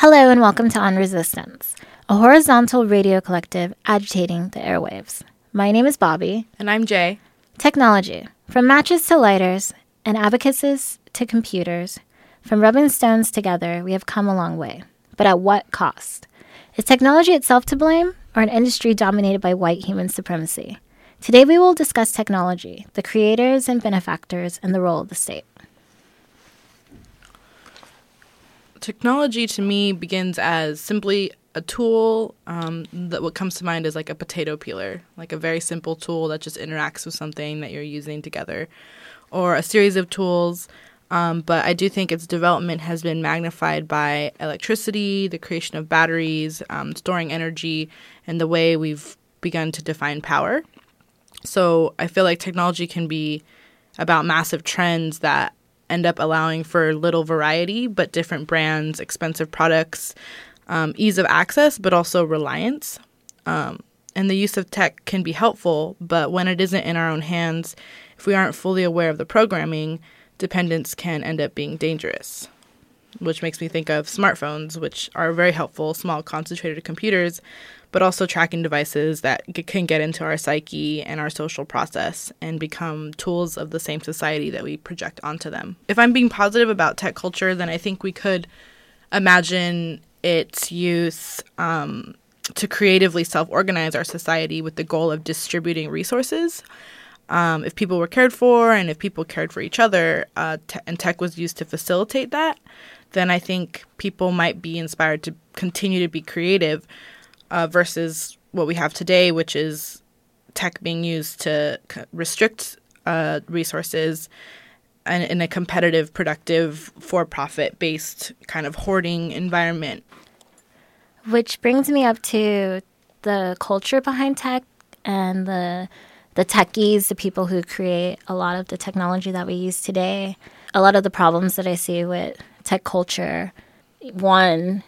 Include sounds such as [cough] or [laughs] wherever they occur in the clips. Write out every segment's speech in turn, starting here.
Hello and welcome to On Resistance, a horizontal radio collective agitating the airwaves. My name is Bobby. And I'm Jay. Technology. From matches to lighters and abacuses to computers, from rubbing stones together, we have come a long way. But at what cost? Is technology itself to blame, or an industry dominated by white human supremacy? Today we will discuss technology, the creators and benefactors, and the role of the state. Technology to me begins as simply a tool um, that what comes to mind is like a potato peeler, like a very simple tool that just interacts with something that you're using together, or a series of tools. Um, but I do think its development has been magnified by electricity, the creation of batteries, um, storing energy, and the way we've begun to define power. So I feel like technology can be about massive trends that end up allowing for little variety, but different brands, expensive products, um, ease of access, but also reliance. Um, and the use of tech can be helpful, but when it isn't in our own hands, if we aren't fully aware of the programming, dependence can end up being dangerous. Which makes me think of smartphones, which are very helpful, small, concentrated computers, but also tracking devices that can get into our psyche and our social process and become tools of the same society that we project onto them. If I'm being positive about tech culture, then I think we could imagine its use um, to creatively self organize our society with the goal of distributing resources. Um, if people were cared for and if people cared for each other, uh, and tech was used to facilitate that, then I think people might be inspired to continue to be creative uh, versus what we have today, which is tech being used to c- restrict uh, resources and in a competitive, productive, for profit based kind of hoarding environment. Which brings me up to the culture behind tech and the the techies, the people who create a lot of the technology that we use today. A lot of the problems that I see with tech culture, one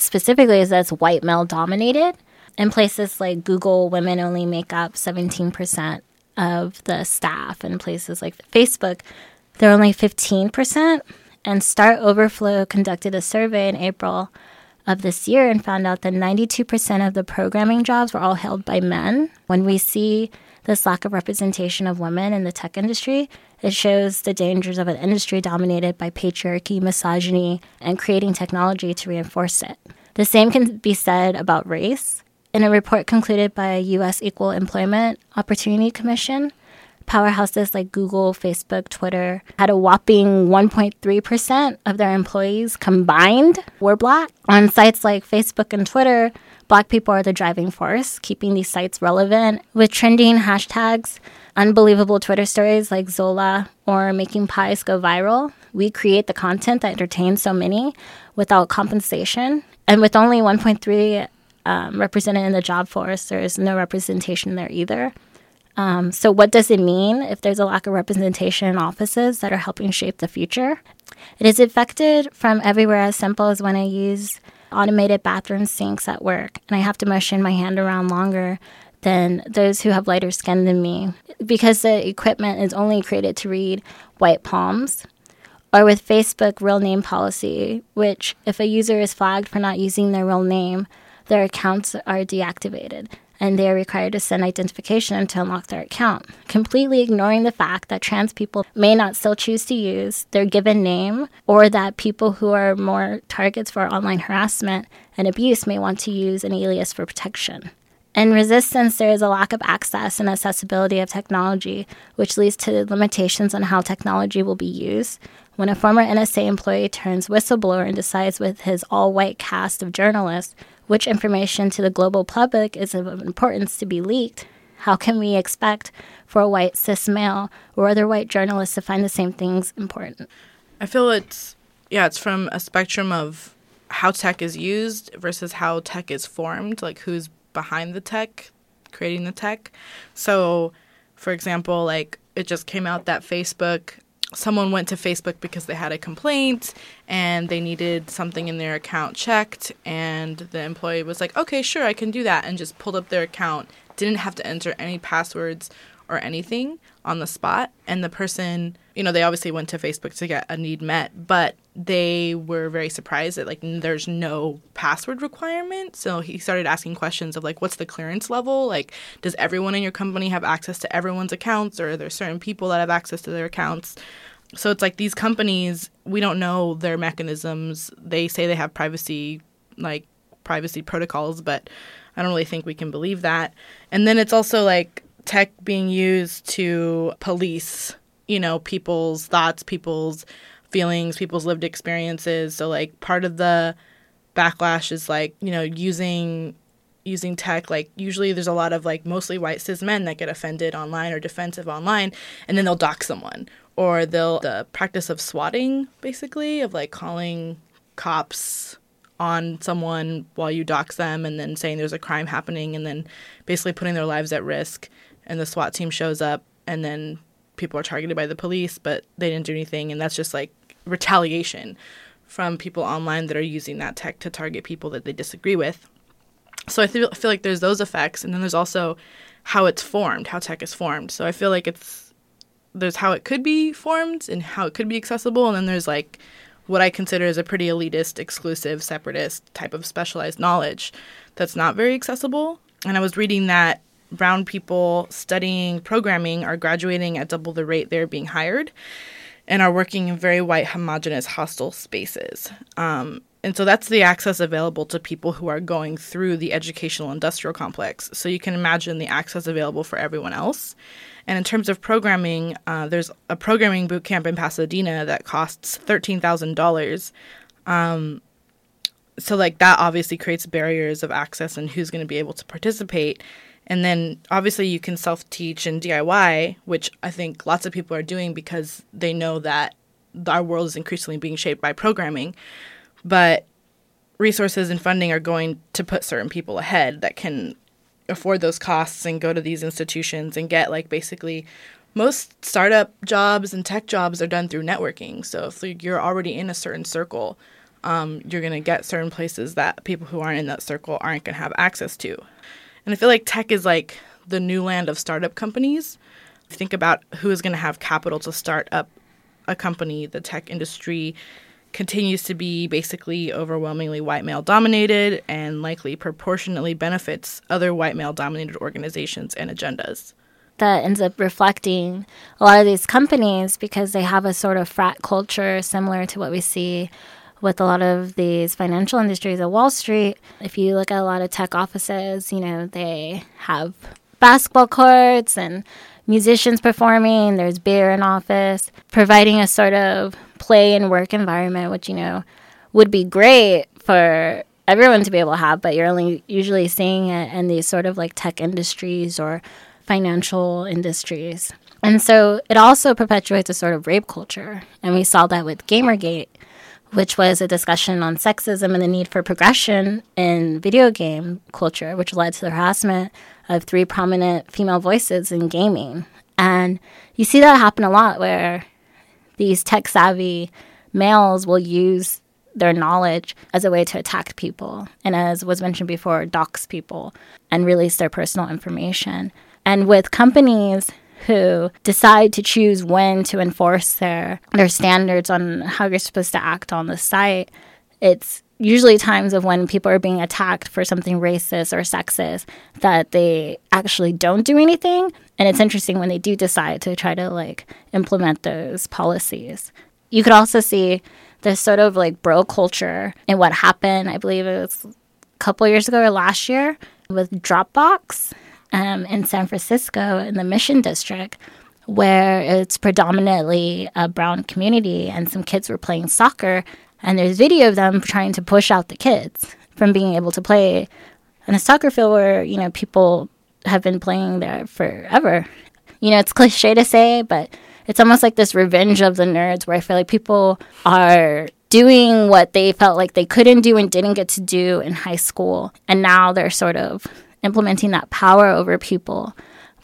specifically is that it's white male dominated. In places like Google, women only make up 17% of the staff. In places like Facebook, they're only 15%. And Stack Overflow conducted a survey in April of this year and found out that 92% of the programming jobs were all held by men. When we see this lack of representation of women in the tech industry, it shows the dangers of an industry dominated by patriarchy, misogyny, and creating technology to reinforce it. The same can be said about race. In a report concluded by a U.S. Equal Employment Opportunity Commission, powerhouses like Google, Facebook, Twitter had a whopping 1.3% of their employees combined were black. On sites like Facebook and Twitter, black people are the driving force, keeping these sites relevant with trending hashtags. Unbelievable Twitter stories like Zola or making pies go viral. We create the content that entertains so many without compensation. And with only 1.3 um, represented in the job force, there's no representation there either. Um, so, what does it mean if there's a lack of representation in offices that are helping shape the future? It is affected from everywhere as simple as when I use automated bathroom sinks at work and I have to motion my hand around longer than those who have lighter skin than me because the equipment is only created to read white palms or with Facebook real name policy, which if a user is flagged for not using their real name, their accounts are deactivated and they are required to send identification to unlock their account, completely ignoring the fact that trans people may not still choose to use their given name or that people who are more targets for online harassment and abuse may want to use an alias for protection. In resistance, there is a lack of access and accessibility of technology, which leads to limitations on how technology will be used. When a former NSA employee turns whistleblower and decides with his all white cast of journalists which information to the global public is of importance to be leaked, how can we expect for a white cis male or other white journalists to find the same things important? I feel it's, yeah, it's from a spectrum of how tech is used versus how tech is formed, like who's behind the tech, creating the tech. So, for example, like it just came out that Facebook someone went to Facebook because they had a complaint and they needed something in their account checked and the employee was like, "Okay, sure, I can do that." and just pulled up their account, didn't have to enter any passwords or anything on the spot and the person, you know, they obviously went to Facebook to get a need met, but they were very surprised that like there's no password requirement. So he started asking questions of like what's the clearance level? Like does everyone in your company have access to everyone's accounts or are there certain people that have access to their accounts? So it's like these companies, we don't know their mechanisms. They say they have privacy like privacy protocols, but I don't really think we can believe that. And then it's also like tech being used to police, you know, people's thoughts, people's feelings, people's lived experiences. So like part of the backlash is like, you know, using using tech. Like usually there's a lot of like mostly white cis men that get offended online or defensive online and then they'll dox someone. Or they'll the practice of swatting basically of like calling cops on someone while you dox them and then saying there's a crime happening and then basically putting their lives at risk. And the SWAT team shows up and then people are targeted by the police, but they didn't do anything, and that's just like retaliation from people online that are using that tech to target people that they disagree with. So I feel, feel like there's those effects, and then there's also how it's formed, how tech is formed. So I feel like it's there's how it could be formed and how it could be accessible, and then there's like what I consider as a pretty elitist, exclusive, separatist type of specialized knowledge that's not very accessible. And I was reading that brown people studying programming are graduating at double the rate they're being hired and are working in very white, homogenous, hostile spaces. Um, and so that's the access available to people who are going through the educational industrial complex. So you can imagine the access available for everyone else. And in terms of programming, uh, there's a programming boot camp in Pasadena that costs $13,000. Um, so, like, that obviously creates barriers of access and who's going to be able to participate. And then obviously you can self teach and DIY, which I think lots of people are doing because they know that our world is increasingly being shaped by programming. But resources and funding are going to put certain people ahead that can afford those costs and go to these institutions and get like basically most startup jobs and tech jobs are done through networking. So if you're already in a certain circle, um, you're going to get certain places that people who aren't in that circle aren't going to have access to. And I feel like tech is like the new land of startup companies. Think about who is going to have capital to start up a company. The tech industry continues to be basically overwhelmingly white male dominated and likely proportionately benefits other white male dominated organizations and agendas. That ends up reflecting a lot of these companies because they have a sort of frat culture similar to what we see with a lot of these financial industries at Wall Street, if you look at a lot of tech offices, you know, they have basketball courts and musicians performing, there's beer in office, providing a sort of play and work environment, which, you know, would be great for everyone to be able to have, but you're only usually seeing it in these sort of like tech industries or financial industries. And so it also perpetuates a sort of rape culture. And we saw that with Gamergate which was a discussion on sexism and the need for progression in video game culture, which led to the harassment of three prominent female voices in gaming. And you see that happen a lot where these tech savvy males will use their knowledge as a way to attack people and, as was mentioned before, dox people and release their personal information. And with companies who decide to choose when to enforce their their standards on how you're supposed to act on the site. It's usually times of when people are being attacked for something racist or sexist that they actually don't do anything. And it's interesting when they do decide to try to like implement those policies. You could also see this sort of like bro culture and what happened, I believe it was a couple years ago or last year with Dropbox um, in San Francisco in the Mission District, where it's predominantly a brown community, and some kids were playing soccer, and there's video of them trying to push out the kids from being able to play in a soccer field where you know people have been playing there forever. You know, it's cliche to say, but it's almost like this revenge of the nerds where I feel like people are doing what they felt like they couldn't do and didn't get to do in high school. And now they're sort of implementing that power over people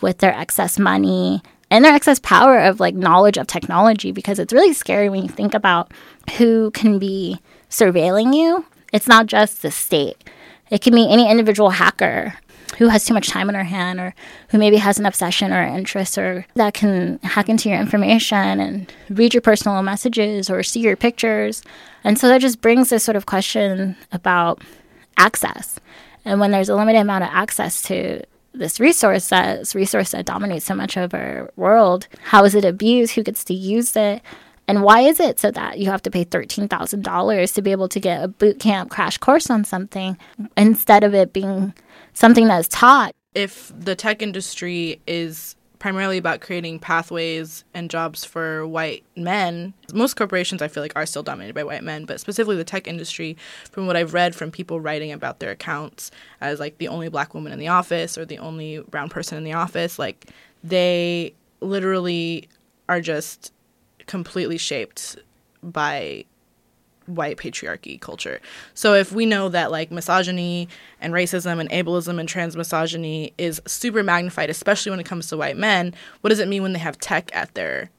with their excess money and their excess power of like knowledge of technology because it's really scary when you think about who can be surveilling you. It's not just the state. It can be any individual hacker who has too much time on her hand or who maybe has an obsession or interest or that can hack into your information and read your personal messages or see your pictures. And so that just brings this sort of question about access. And when there's a limited amount of access to this resource, that resource that dominates so much of our world, how is it abused? Who gets to use it? And why is it so that you have to pay $13,000 to be able to get a boot camp crash course on something instead of it being something that's taught? If the tech industry is primarily about creating pathways and jobs for white men. Most corporations, I feel like, are still dominated by white men, but specifically the tech industry, from what I've read from people writing about their accounts as like the only black woman in the office or the only brown person in the office, like they literally are just completely shaped by white patriarchy culture. So if we know that like misogyny and racism and ableism and transmisogyny is super magnified, especially when it comes to white men, what does it mean when they have tech at their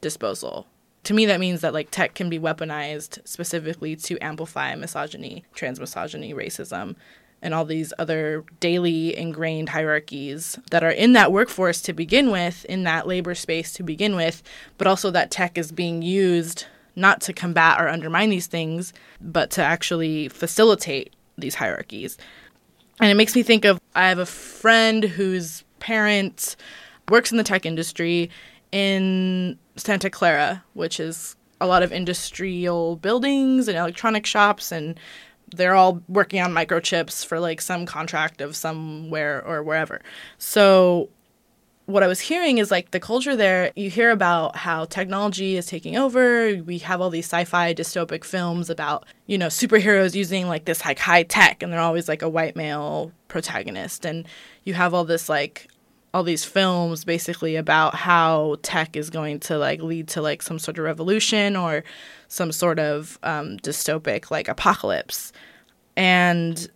disposal? To me, that means that like tech can be weaponized specifically to amplify misogyny, transmisogyny, racism, and all these other daily ingrained hierarchies that are in that workforce to begin with, in that labor space to begin with, but also that tech is being used not to combat or undermine these things, but to actually facilitate these hierarchies. And it makes me think of I have a friend whose parent works in the tech industry in Santa Clara, which is a lot of industrial buildings and electronic shops and they're all working on microchips for like some contract of somewhere or wherever. So what I was hearing is like the culture there, you hear about how technology is taking over. We have all these sci fi dystopic films about, you know, superheroes using like this like high tech and they're always like a white male protagonist. And you have all this like all these films basically about how tech is going to like lead to like some sort of revolution or some sort of um, dystopic like apocalypse. And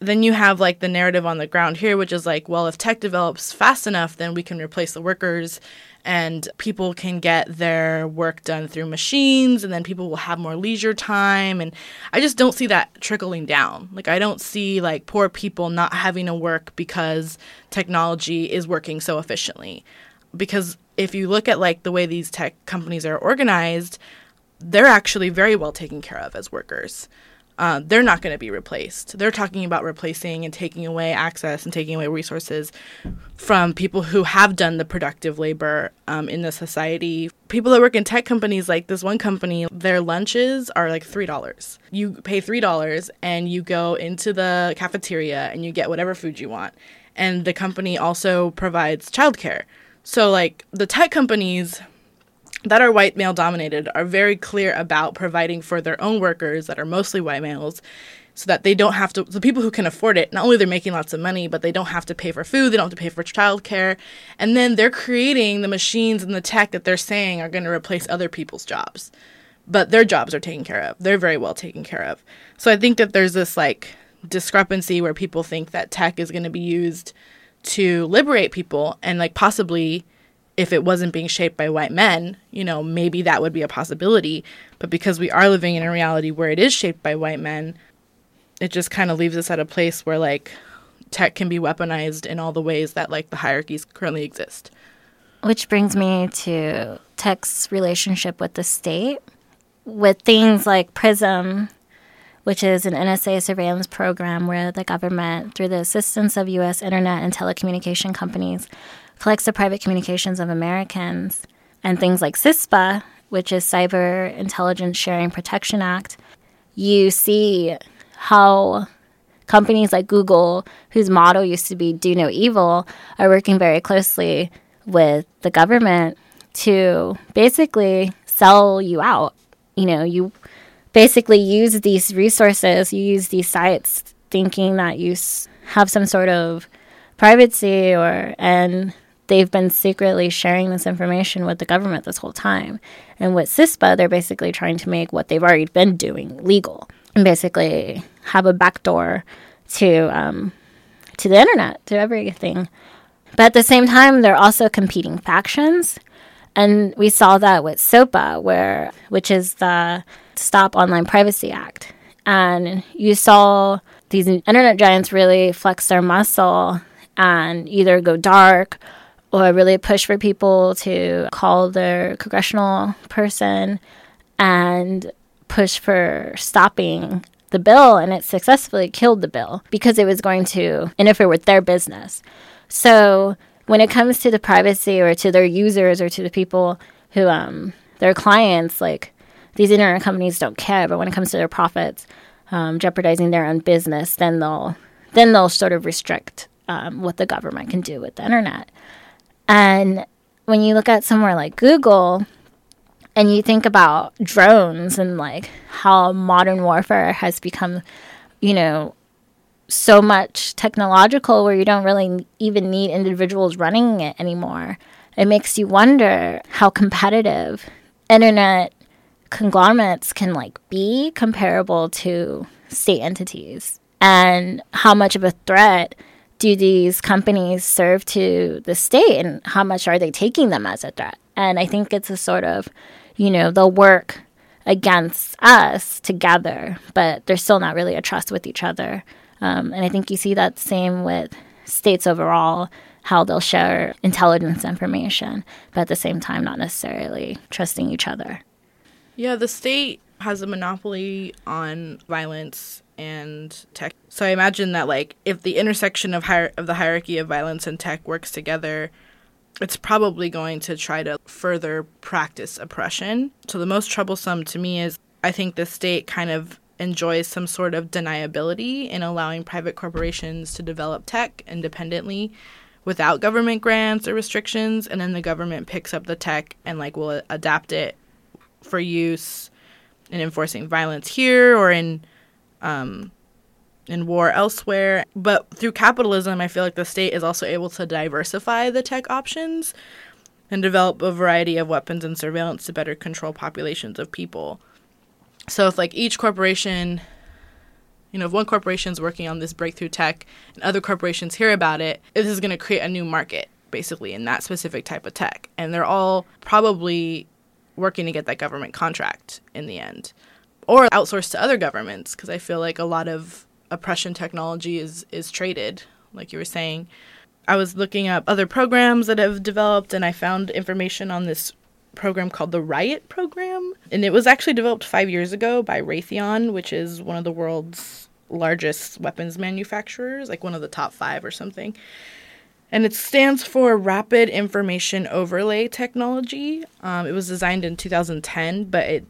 then you have like the narrative on the ground here, which is like, well, if tech develops fast enough, then we can replace the workers and people can get their work done through machines and then people will have more leisure time. And i just don't see that trickling down. Like i don't see like poor people not having to work because technology is working so efficiently. Because if you look at like the way these tech companies are organized they're actually very well taken care of as workers uh, they're not going to be replaced. They're talking about replacing and taking away access and taking away resources from people who have done the productive labor um, in the society. People that work in tech companies, like this one company, their lunches are like $3. You pay $3 and you go into the cafeteria and you get whatever food you want. And the company also provides childcare. So, like, the tech companies that are white male dominated are very clear about providing for their own workers that are mostly white males so that they don't have to the people who can afford it not only they're making lots of money but they don't have to pay for food they don't have to pay for childcare. And then they're creating the machines and the tech that they're saying are going to replace other people's jobs. But their jobs are taken care of. They're very well taken care of. So i think that there's this like discrepancy where people think that tech is going to be used to liberate people and like possibly if it wasn't being shaped by white men, you know, maybe that would be a possibility. But because we are living in a reality where it is shaped by white men, it just kind of leaves us at a place where like tech can be weaponized in all the ways that like the hierarchies currently exist. Which brings me to tech's relationship with the state. With things like PRISM, which is an NSA surveillance program where the government, through the assistance of U.S. internet and telecommunication companies, collects the private communications of Americans, and things like CISPA, which is Cyber Intelligence Sharing Protection Act, you see how companies like Google, whose motto used to be do no evil, are working very closely with the government to basically sell you out. You know, you basically use these resources, you use these sites thinking that you have some sort of privacy or and they've been secretly sharing this information with the government this whole time. And with CISPA, they're basically trying to make what they've already been doing legal and basically have a backdoor to um, to the internet, to everything. But at the same time, they're also competing factions. And we saw that with SOPA, where which is the Stop Online Privacy Act. And you saw these internet giants really flex their muscle and either go dark or really push for people to call their congressional person and push for stopping the bill? And it successfully killed the bill because it was going to interfere with their business. So when it comes to the privacy or to their users or to the people who um their clients like these internet companies don't care. But when it comes to their profits um, jeopardizing their own business then they'll then they'll sort of restrict um, what the government can do with the internet and when you look at somewhere like google and you think about drones and like how modern warfare has become you know so much technological where you don't really even need individuals running it anymore. It makes you wonder how competitive internet conglomerates can like be comparable to state entities and how much of a threat do these companies serve to the state and how much are they taking them as a threat and i think it's a sort of you know they'll work against us together but they're still not really a trust with each other um, and I think you see that same with states overall, how they'll share intelligence information, but at the same time, not necessarily trusting each other. Yeah, the state has a monopoly on violence and tech. So I imagine that like if the intersection of hier- of the hierarchy of violence and tech works together, it's probably going to try to further practice oppression. So the most troublesome to me is I think the state kind of enjoys some sort of deniability in allowing private corporations to develop tech independently without government grants or restrictions and then the government picks up the tech and like will adapt it for use in enforcing violence here or in um, in war elsewhere. But through capitalism i feel like the state is also able to diversify the tech options and develop a variety of weapons and surveillance to better control populations of people. So if like each corporation, you know, if one corporation is working on this breakthrough tech and other corporations hear about it, this is going to create a new market basically in that specific type of tech. And they're all probably working to get that government contract in the end or outsourced to other governments because I feel like a lot of oppression technology is is traded like you were saying. I was looking up other programs that have developed and I found information on this program called the Riot Program. And it was actually developed five years ago by Raytheon, which is one of the world's largest weapons manufacturers, like one of the top five or something. And it stands for Rapid Information Overlay Technology. Um, it was designed in 2010, but it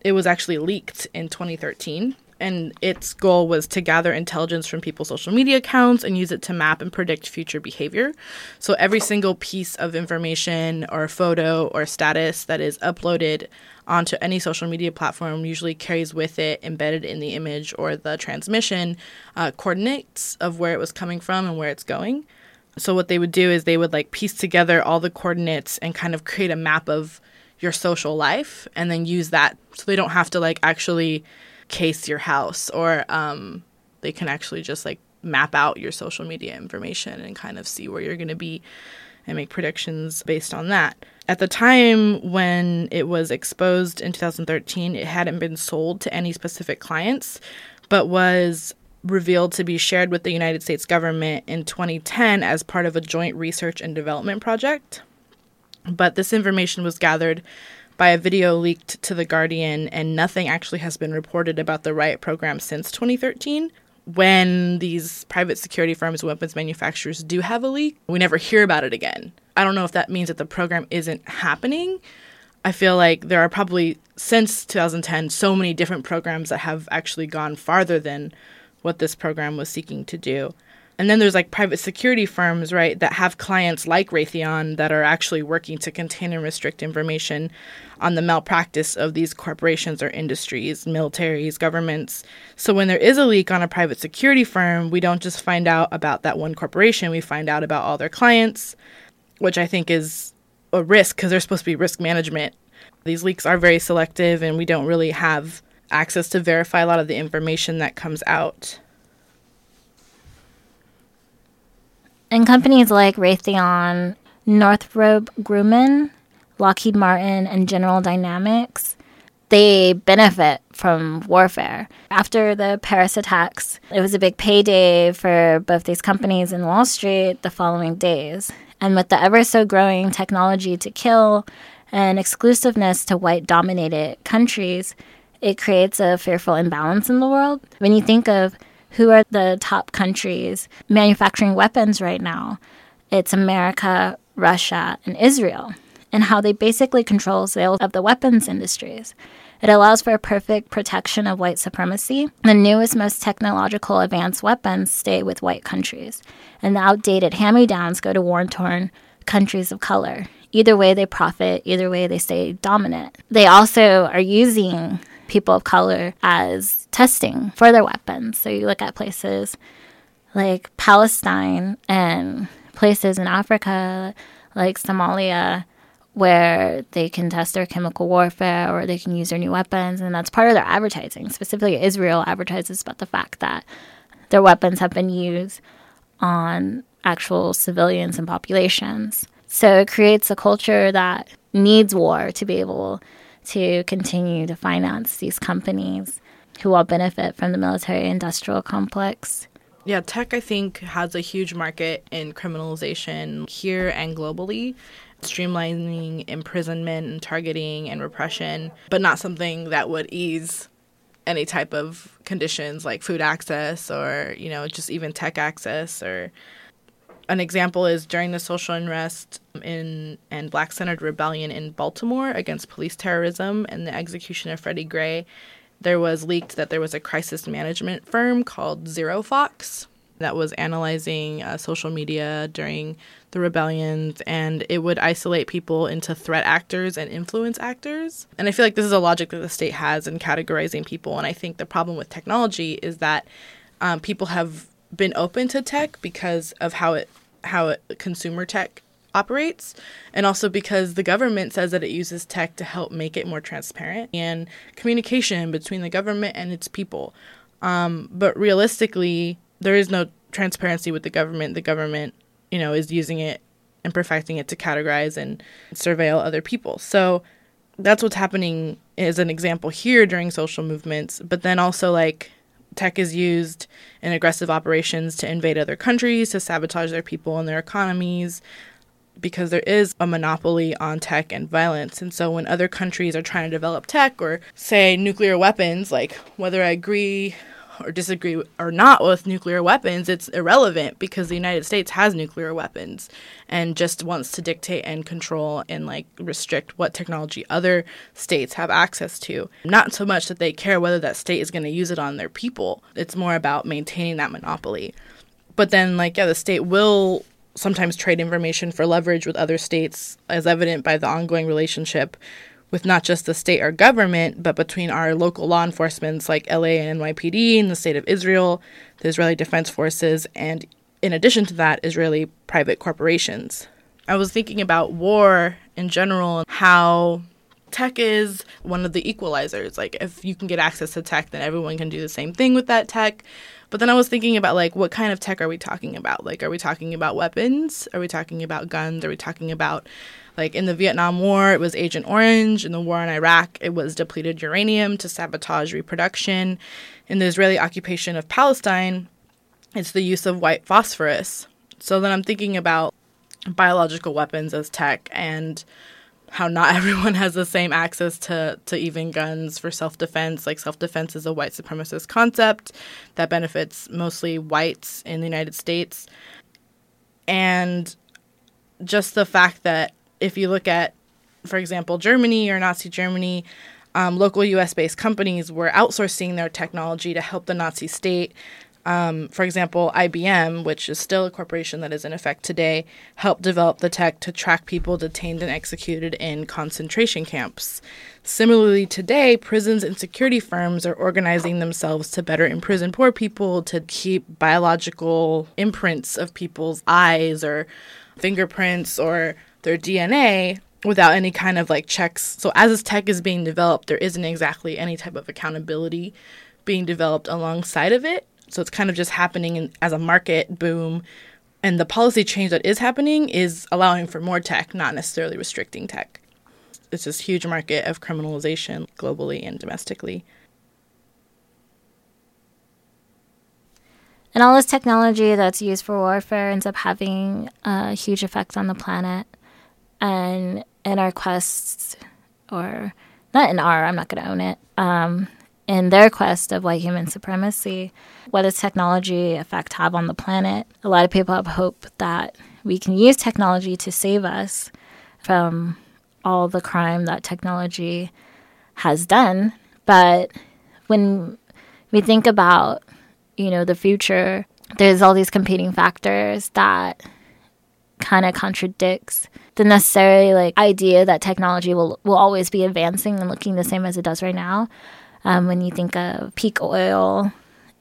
it was actually leaked in 2013 and its goal was to gather intelligence from people's social media accounts and use it to map and predict future behavior. So every single piece of information or photo or status that is uploaded onto any social media platform usually carries with it embedded in the image or the transmission uh, coordinates of where it was coming from and where it's going. So what they would do is they would like piece together all the coordinates and kind of create a map of your social life and then use that so they don't have to like actually case your house or um, they can actually just like map out your social media information and kind of see where you're going to be and make predictions based on that. At the time when it was exposed in 2013, it hadn't been sold to any specific clients, but was revealed to be shared with the United States government in 2010 as part of a joint research and development project. But this information was gathered by a video leaked to The Guardian, and nothing actually has been reported about the riot program since 2013. When these private security firms, weapons manufacturers do have a leak, we never hear about it again. I don't know if that means that the program isn't happening. I feel like there are probably, since 2010, so many different programs that have actually gone farther than what this program was seeking to do. And then there's like private security firms, right, that have clients like Raytheon that are actually working to contain and restrict information on the malpractice of these corporations or industries, militaries, governments. So when there is a leak on a private security firm, we don't just find out about that one corporation, we find out about all their clients, which I think is a risk because they're supposed to be risk management. These leaks are very selective and we don't really have access to verify a lot of the information that comes out. And companies like Raytheon, Northrop Grumman, Lockheed Martin, and General Dynamics, they benefit from warfare. After the Paris attacks, it was a big payday for both these companies and Wall Street the following days. And with the ever so growing technology to kill and exclusiveness to white dominated countries, it creates a fearful imbalance in the world. When you think of who are the top countries manufacturing weapons right now, it's America, Russia, and Israel, and how they basically control sales of the weapons industries. It allows for a perfect protection of white supremacy. The newest, most technological advanced weapons stay with white countries, and the outdated hand me downs go to war torn countries of color. Either way, they profit, either way, they stay dominant. They also are using people of color as testing for their weapons. So you look at places like Palestine and places in Africa like Somalia where they can test their chemical warfare or they can use their new weapons. And that's part of their advertising. Specifically, Israel advertises about the fact that their weapons have been used on actual civilians and populations. So it creates a culture that needs war to be able to continue to finance these companies who all benefit from the military industrial complex. Yeah, tech, I think, has a huge market in criminalization here and globally streamlining imprisonment and targeting and repression, but not something that would ease any type of conditions like food access or, you know, just even tech access or an example is during the social unrest in and black centered rebellion in Baltimore against police terrorism and the execution of Freddie Gray, there was leaked that there was a crisis management firm called ZeroFox that was analyzing uh, social media during the rebellions and it would isolate people into threat actors and influence actors. And I feel like this is a logic that the state has in categorizing people. And I think the problem with technology is that um, people have been open to tech because of how it how it, consumer tech operates and also because the government says that it uses tech to help make it more transparent and communication between the government and its people um, but realistically there is no transparency with the government the government you know, is using it and perfecting it to categorize and surveil other people. So that's what's happening as an example here during social movements, but then also like tech is used in aggressive operations to invade other countries, to sabotage their people and their economies, because there is a monopoly on tech and violence. And so when other countries are trying to develop tech or say nuclear weapons, like whether I agree or disagree or not with nuclear weapons, it's irrelevant because the United States has nuclear weapons and just wants to dictate and control and like restrict what technology other states have access to. Not so much that they care whether that state is going to use it on their people, it's more about maintaining that monopoly. But then, like, yeah, the state will sometimes trade information for leverage with other states, as evident by the ongoing relationship with not just the state or government, but between our local law enforcements like LA and NYPD and the state of Israel, the Israeli Defense Forces, and in addition to that, Israeli private corporations. I was thinking about war in general how tech is one of the equalizers. Like, if you can get access to tech, then everyone can do the same thing with that tech. But then I was thinking about like what kind of tech are we talking about? Like are we talking about weapons? Are we talking about guns? Are we talking about like in the Vietnam War, it was Agent Orange. In the war in Iraq, it was depleted uranium to sabotage reproduction. In the Israeli occupation of Palestine, it's the use of white phosphorus. So then I'm thinking about biological weapons as tech and how not [laughs] everyone has the same access to, to even guns for self defense. Like, self defense is a white supremacist concept that benefits mostly whites in the United States. And just the fact that if you look at, for example, Germany or Nazi Germany, um, local US based companies were outsourcing their technology to help the Nazi state. Um, for example, IBM, which is still a corporation that is in effect today, helped develop the tech to track people detained and executed in concentration camps. Similarly, today, prisons and security firms are organizing themselves to better imprison poor people, to keep biological imprints of people's eyes or fingerprints or their DNA without any kind of like checks. So as this tech is being developed, there isn't exactly any type of accountability being developed alongside of it. So it's kind of just happening in, as a market boom. And the policy change that is happening is allowing for more tech, not necessarily restricting tech. it's this huge market of criminalization globally and domestically. And all this technology that's used for warfare ends up having a huge effect on the planet. And in our quests, or not in our, I'm not going to own it, um, in their quest of white human supremacy, what does technology effect have on the planet? A lot of people have hope that we can use technology to save us from all the crime that technology has done. But when we think about, you know, the future, there's all these competing factors that kind of contradicts the necessary like idea that technology will will always be advancing and looking the same as it does right now. Um, when you think of peak oil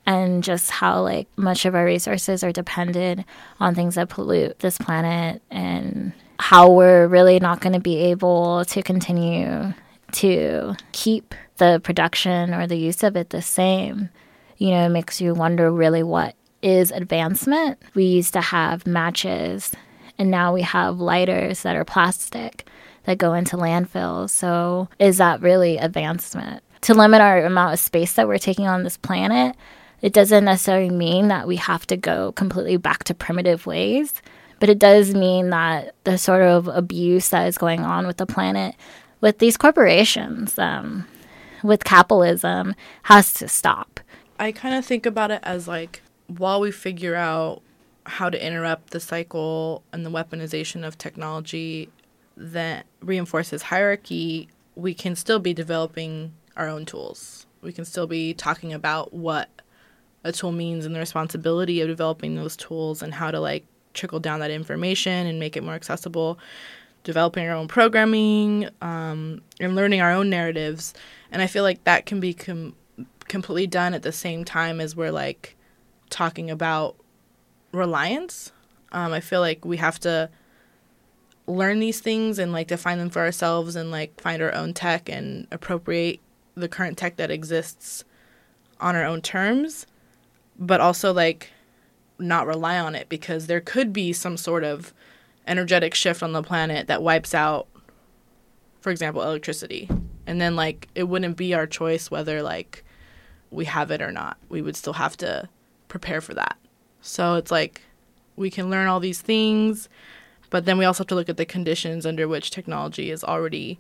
and just how like much of our resources are dependent on things that pollute this planet and how we're really not going to be able to continue to keep the production or the use of it the same. You know it makes you wonder really what is advancement. We used to have matches and now we have lighters that are plastic that go into landfills. So is that really advancement to limit our amount of space that we're taking on this planet it doesn't necessarily mean that we have to go completely back to primitive ways, but it does mean that the sort of abuse that is going on with the planet, with these corporations, um, with capitalism, has to stop. I kind of think about it as like while we figure out how to interrupt the cycle and the weaponization of technology that reinforces hierarchy, we can still be developing our own tools. We can still be talking about what a tool means and the responsibility of developing those tools and how to like trickle down that information and make it more accessible. Developing our own programming um, and learning our own narratives. And i feel like that can be com- completely done at the same time as we're like talking about reliance. Um, i feel like we have to learn these things and like define them for ourselves and like find our own tech and appropriate the current tech that exists on our own terms but also like not rely on it because there could be some sort of energetic shift on the planet that wipes out for example electricity. And then like it wouldn't be our choice whether like we have it or not. We would still have to prepare for that. So it's like we can learn all these things but then we also have to look at the conditions under which technology is already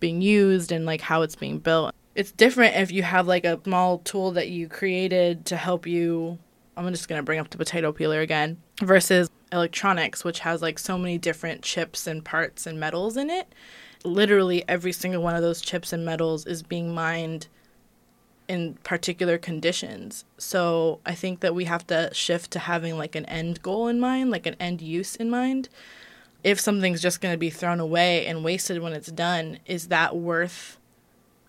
being used and like how it's being built it's different if you have like a small tool that you created to help you i'm just going to bring up the potato peeler again versus electronics which has like so many different chips and parts and metals in it. Literally every single one of those chips and metals is being mined in particular conditions. So i think that we have to shift to having like an end goal in mind like an end use in mind. If something's just going to be thrown away and wasted when it's done is that worth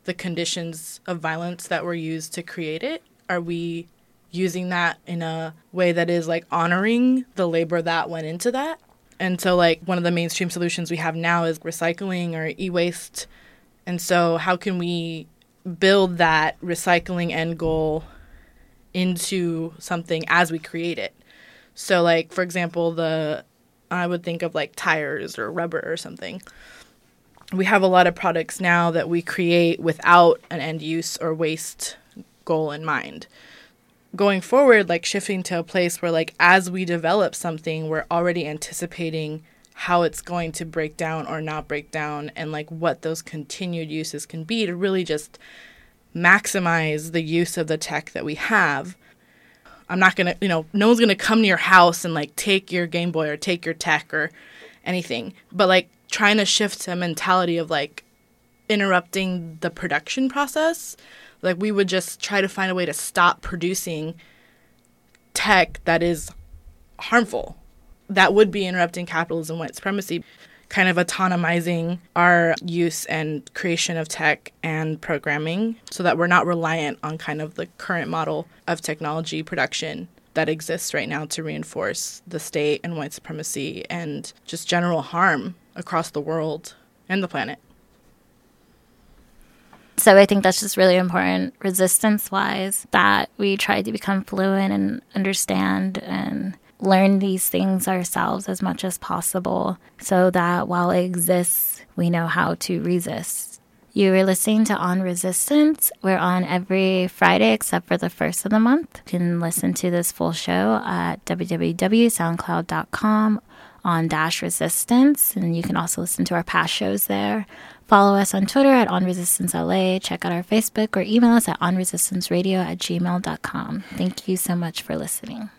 the conditions of violence that were used to create it? Are we using that in a way that is like honoring the labor that went into that? And so, like, one of the mainstream solutions we have now is recycling or e waste. And so, how can we build that recycling end goal into something as we create it? So, like, for example, the I would think of like tires or rubber or something we have a lot of products now that we create without an end use or waste goal in mind. Going forward, like shifting to a place where, like, as we develop something, we're already anticipating how it's going to break down or not break down and like what those continued uses can be to really just maximize the use of the tech that we have. I'm not to, you know, no one's to come to your house and like take your Game Boy or take your tech or anything. But like trying to shift a mentality of like interrupting the production process. Like we would just try to find a way to stop producing tech that is harmful. That would be interrupting capitalism, white supremacy, kind of autonomizing our use and creation of tech and programming so that we're not reliant on kind of the current model of technology production that exists right now to reinforce the state and white supremacy and just general harm across the world and the planet. So I think that's just really important, resistance wise, that we try to become fluent and understand and learn these things ourselves as much as possible so that while it exists we know how to resist. You were listening to On Resistance. We're on every Friday except for the first of the month. You can listen to this full show at www.soundcloud.com on Dash Resistance, and you can also listen to our past shows there. Follow us on Twitter at On Resistance LA. Check out our Facebook or email us at onresistanceradio at gmail.com. Thank you so much for listening.